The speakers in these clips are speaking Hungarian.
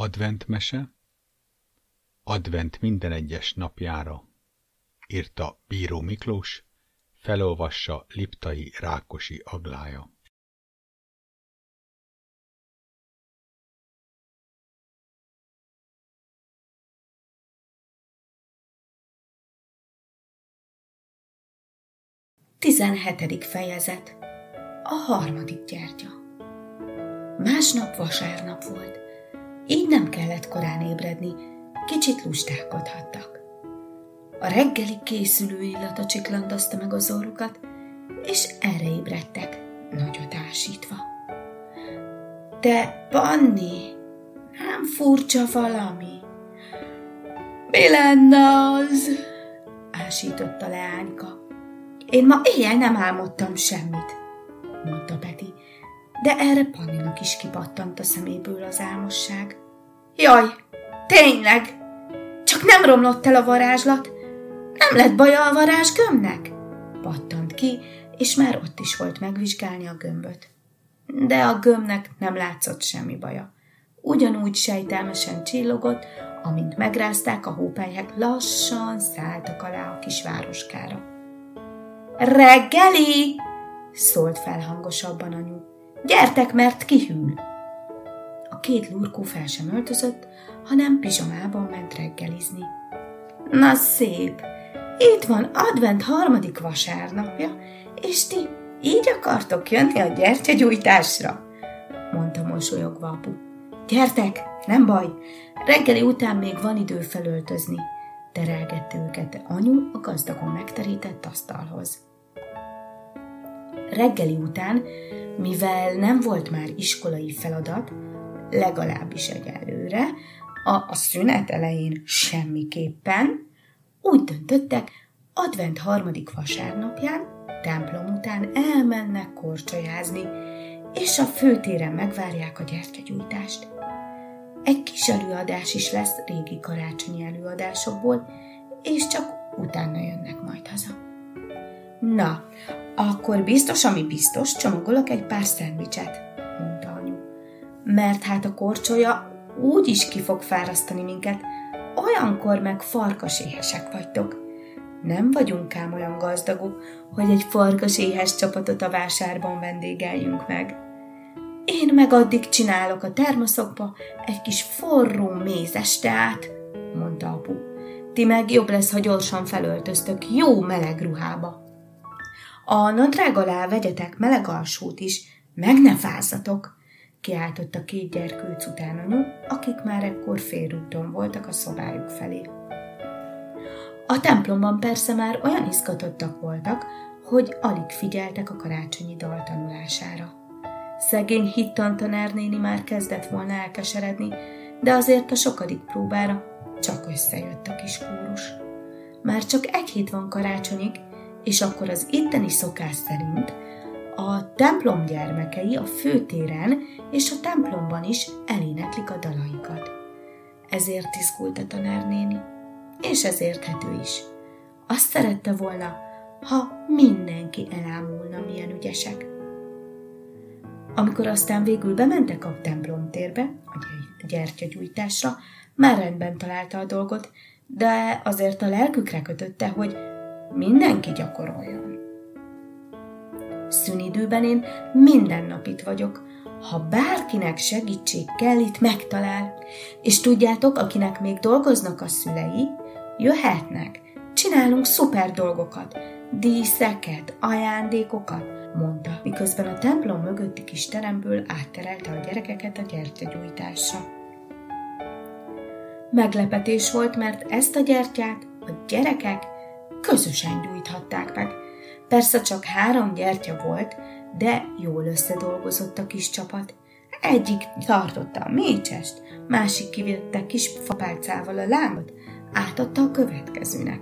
Adventmese Advent minden egyes napjára írta Bíró Miklós, felolvassa Liptai Rákosi Aglája. Tizenhetedik fejezet. A harmadik gyertya. Másnap vasárnap volt, így nem kellett korán ébredni, kicsit lustálkodhattak. A reggeli készülő illata csiklandozta meg az orrukat, és erre ébredtek, nagyot ásítva. Te, Panni, nem furcsa valami? Mi lenne az? ásította leányka. Én ma éjjel nem álmodtam semmit, mondta Peti, de erre Panninak is kipattant a szeméből az álmosság. Jaj, tényleg! Csak nem romlott el a varázslat? Nem lett baja a varázsgömbnek? Pattant ki, és már ott is volt megvizsgálni a gömböt. De a gömbnek nem látszott semmi baja. Ugyanúgy sejtelmesen csillogott, amint megrázták a hópelyhek, lassan szálltak alá a kis városkára. Reggeli! szólt fel hangosabban anyu. Gyertek, mert kihűl! A két lurkó fel sem öltözött, hanem pizsamában ment reggelizni. Na szép, itt van advent harmadik vasárnapja, és ti így akartok jönni a gyertyagyújtásra? mondta mosolyogva apu. Gyertek, nem baj, reggeli után még van idő felöltözni, terelgette őket anyu a gazdagon megterített asztalhoz. Reggeli után, mivel nem volt már iskolai feladat, legalábbis egyelőre, a, a szünet elején semmiképpen, úgy döntöttek, advent harmadik vasárnapján, templom után elmennek korcsolyázni, és a főtéren megvárják a gyertyagyújtást. Egy kis előadás is lesz régi karácsonyi előadásokból, és csak utána jönnek majd haza. Na, akkor biztos, ami biztos, csomagolok egy pár szendvicset, mondta anyu. Mert hát a korcsolya úgy is ki fog fárasztani minket, olyankor meg farkaséhesek vagytok. Nem vagyunk ám olyan gazdagok, hogy egy farkaséhes csapatot a vásárban vendégeljünk meg. Én meg addig csinálok a termoszokba egy kis forró mézes teát, mondta apu. Ti meg jobb lesz, ha gyorsan felöltöztök jó meleg ruhába. A nadrág alá vegyetek meleg alsót is, meg ne fázzatok, kiáltott a két gyerkőc után anyu, akik már ekkor félrúton voltak a szobájuk felé. A templomban persze már olyan izgatottak voltak, hogy alig figyeltek a karácsonyi dal tanulására. Szegény hittantanár néni már kezdett volna elkeseredni, de azért a sokadik próbára csak összejött a kis kórus. Már csak egy hét van karácsonyig, és akkor az itteni szokás szerint a templom gyermekei a főtéren és a templomban is eléneklik a dalaikat. Ezért izgult a tanárnéni, és ez érthető is. Azt szerette volna, ha mindenki elámulna, milyen ügyesek. Amikor aztán végül bementek a templom térbe, a gyertyagyújtásra, már rendben találta a dolgot, de azért a lelkükre kötötte, hogy mindenki gyakoroljon. Szünidőben én minden nap itt vagyok. Ha bárkinek segítség kell, itt megtalál. És tudjátok, akinek még dolgoznak a szülei, jöhetnek. Csinálunk szuper dolgokat, díszeket, ajándékokat, mondta, miközben a templom mögötti kis teremből átterelte a gyerekeket a gyertyagyújtásra. Meglepetés volt, mert ezt a gyertyát a gyerekek közösen gyújthatták meg, Persze csak három gyertya volt, de jól összedolgozott a kis csapat. Egyik tartotta a mécsest, másik kivette kis fapálcával a lámot, átadta a következőnek.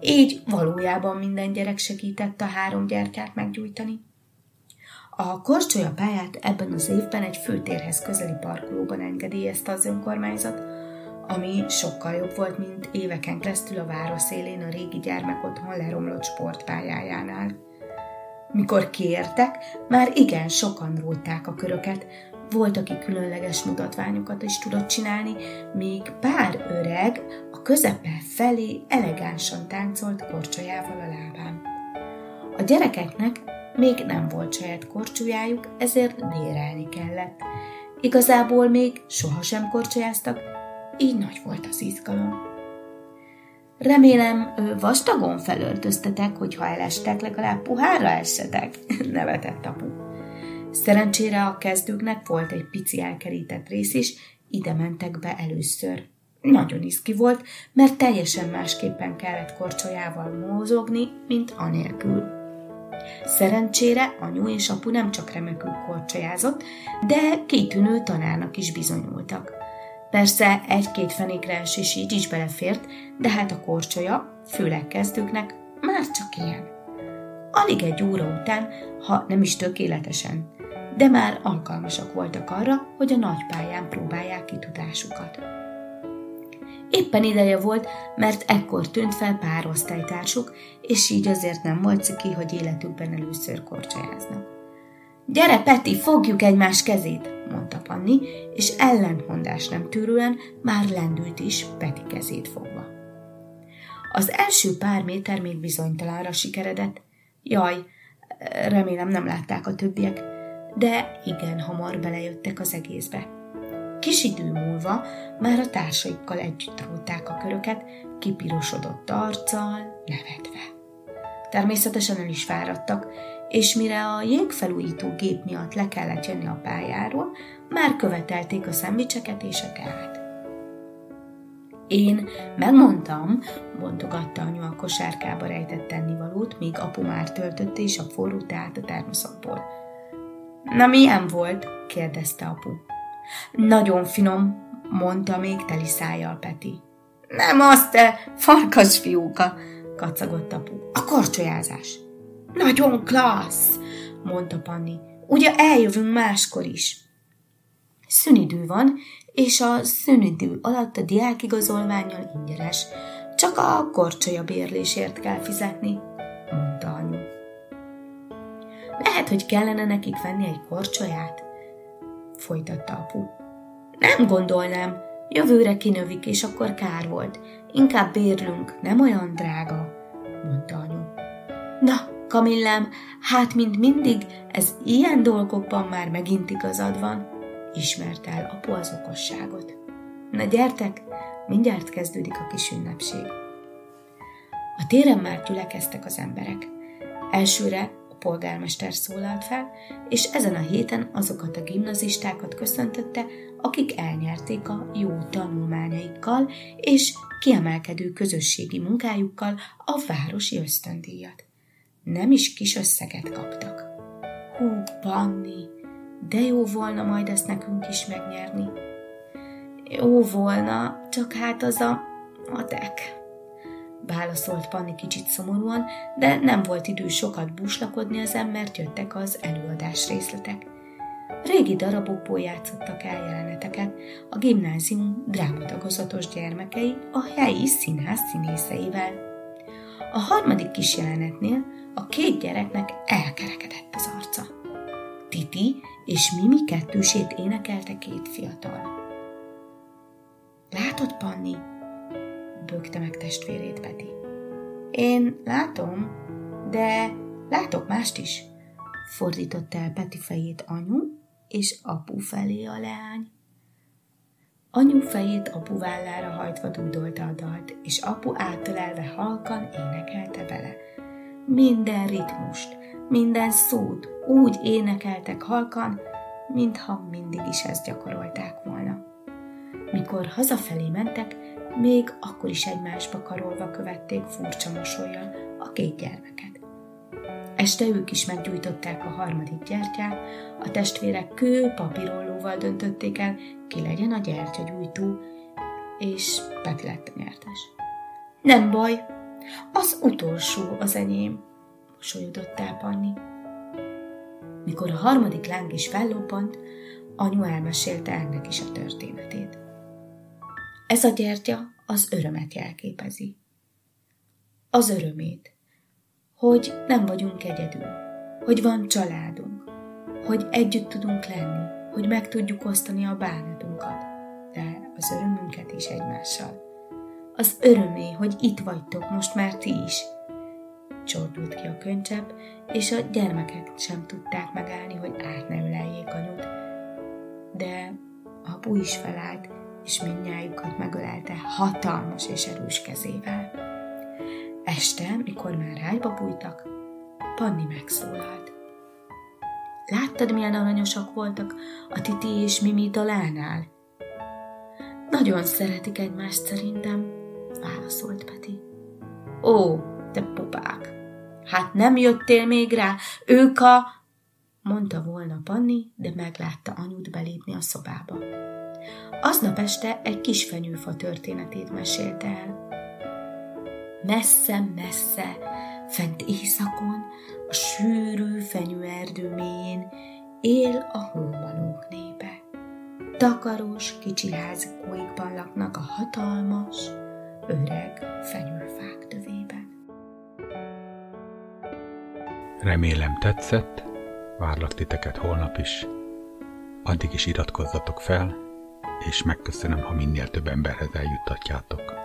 Így valójában minden gyerek segített a három gyertyát meggyújtani. A korcsolya pályát ebben az évben egy főtérhez közeli parkolóban engedélyezte az önkormányzat, ami sokkal jobb volt, mint éveken keresztül a város szélén a régi gyermekotthon leromlott sportpályájánál. Mikor kiértek, már igen sokan rótták a köröket, volt, aki különleges mutatványokat is tudott csinálni, míg pár öreg a közepe felé elegánsan táncolt korcsolyával a lábán. A gyerekeknek még nem volt saját korcsolyájuk, ezért bérelni kellett. Igazából még sohasem korcsolyáztak, így nagy volt az izgalom. Remélem, vastagon felöltöztetek, hogyha elestek, legalább puhára essetek, nevetett apu. Szerencsére a kezdőknek volt egy pici elkerített rész is, ide mentek be először. Nagyon iszki volt, mert teljesen másképpen kellett korcsolyával mozogni, mint anélkül. Szerencsére anyu és apu nem csak remekül korcsolyázott, de kitűnő tanárnak is bizonyultak. Persze egy-két fenékre így is belefért, de hát a korcsolya, főleg kezdőknek, már csak ilyen. Alig egy óra után, ha nem is tökéletesen, de már alkalmasak voltak arra, hogy a nagy pályán próbálják ki tudásukat. Éppen ideje volt, mert ekkor tűnt fel pár osztálytársuk, és így azért nem volt ciki, hogy életükben először korcsolyáznak. Gyere, Peti, fogjuk egymás kezét, mondta Panni, és ellentmondás nem tűrően már lendült is Peti kezét fogva. Az első pár méter még bizonytalanra sikeredett. Jaj, remélem nem látták a többiek, de igen hamar belejöttek az egészbe. Kis idő múlva már a társaikkal együtt rótták a köröket, kipirosodott arccal, nevetve. Természetesen el is fáradtak, és mire a jégfelújító gép miatt le kellett jönni a pályáról, már követelték a szendvicseket és a teát. Én megmondtam, bontogatta anyu a kosárkába rejtett tennivalót, míg apu már töltötte és a forró teát a termoszokból. Na milyen volt? kérdezte apu. Nagyon finom, mondta még teli szájjal Peti. Nem az, te farkas fiúka, kacagott apu. A korcsolyázás. Nagyon klassz, mondta Panni. Ugye eljövünk máskor is. Szünidő van, és a szünidő alatt a diákigazolványal ingyenes. Csak a korcsolya bérlésért kell fizetni, mondta anyu. Lehet, hogy kellene nekik venni egy korcsolyát? Folytatta apu. Nem gondolnám, jövőre kinövik, és akkor kár volt. Inkább bérlünk, nem olyan drága, mondta anyu. Na, Kamillám, hát mint mindig, ez ilyen dolgokban már megint igazad van, ismert el apu az okosságot. Na gyertek, mindjárt kezdődik a kis ünnepség. A téren már gyülekeztek az emberek. Elsőre polgármester szólalt fel, és ezen a héten azokat a gimnazistákat köszöntötte, akik elnyerték a jó tanulmányaikkal és kiemelkedő közösségi munkájukkal a városi ösztöndíjat. Nem is kis összeget kaptak. Hú, Panni, de jó volna majd ezt nekünk is megnyerni. Jó volna, csak hát az a matek válaszolt Panni kicsit szomorúan, de nem volt idő sokat buslakodni az mert jöttek az előadás részletek. Régi darabokból játszottak el jeleneteket a gimnázium drámatagozatos gyermekei a helyi színház színészeivel. A harmadik kis jelenetnél a két gyereknek elkerekedett az arca. Titi és Mimi kettősét énekelte két fiatal. Látod, Panni? Bökte meg testvérét Peti. Én látom, de látok mást is, fordította el Peti fejét anyu, és apu felé a leány. Anyu fejét apu vállára hajtva dúdolta a dalt, és apu átölelve halkan énekelte bele. Minden ritmust, minden szót úgy énekeltek halkan, mintha mindig is ezt gyakorolták volna. Mikor hazafelé mentek, még akkor is egymásba karolva követték furcsa mosolyjal a két gyermeket. Este ők is meggyújtották a harmadik gyertyát, a testvérek kő papírollóval döntötték el, ki legyen a gyertyagyújtó, és Peti lett a nyertes. Nem baj, az utolsó az enyém, mosolyodott el Panni. Mikor a harmadik láng is fellobbant, anyu elmesélte ennek is a történetét. Ez a gyertya az örömet jelképezi. Az örömét, hogy nem vagyunk egyedül, hogy van családunk, hogy együtt tudunk lenni, hogy meg tudjuk osztani a bánatunkat, de az örömünket is egymással. Az örömé, hogy itt vagytok most már ti is. Csordult ki a könycsepp, és a gyermekek sem tudták megállni, hogy át ne öleljék anyut. De apu is felállt, és mindnyájukat megölelte hatalmas és erős kezével. Este, mikor már rájba bújtak, Panni megszólalt. Láttad, milyen aranyosak voltak a Titi és Mimi talánál? Nagyon szeretik egymást szerintem, válaszolt Peti. Ó, te pupák! Hát nem jöttél még rá, ők a... mondta volna Panni, de meglátta anyut belépni a szobába. Aznap este egy kis fenyőfa történetét mesélte el. Messze-messze, fent éjszakon, a sűrű fenyőerdő mélyén él a hómanók népe. Takaros, kicsi házikóikban laknak a hatalmas, öreg fenyőfák tövében. Remélem tetszett, várlak titeket holnap is. Addig is iratkozzatok fel, és megköszönöm, ha minél több emberhez eljuttatjátok.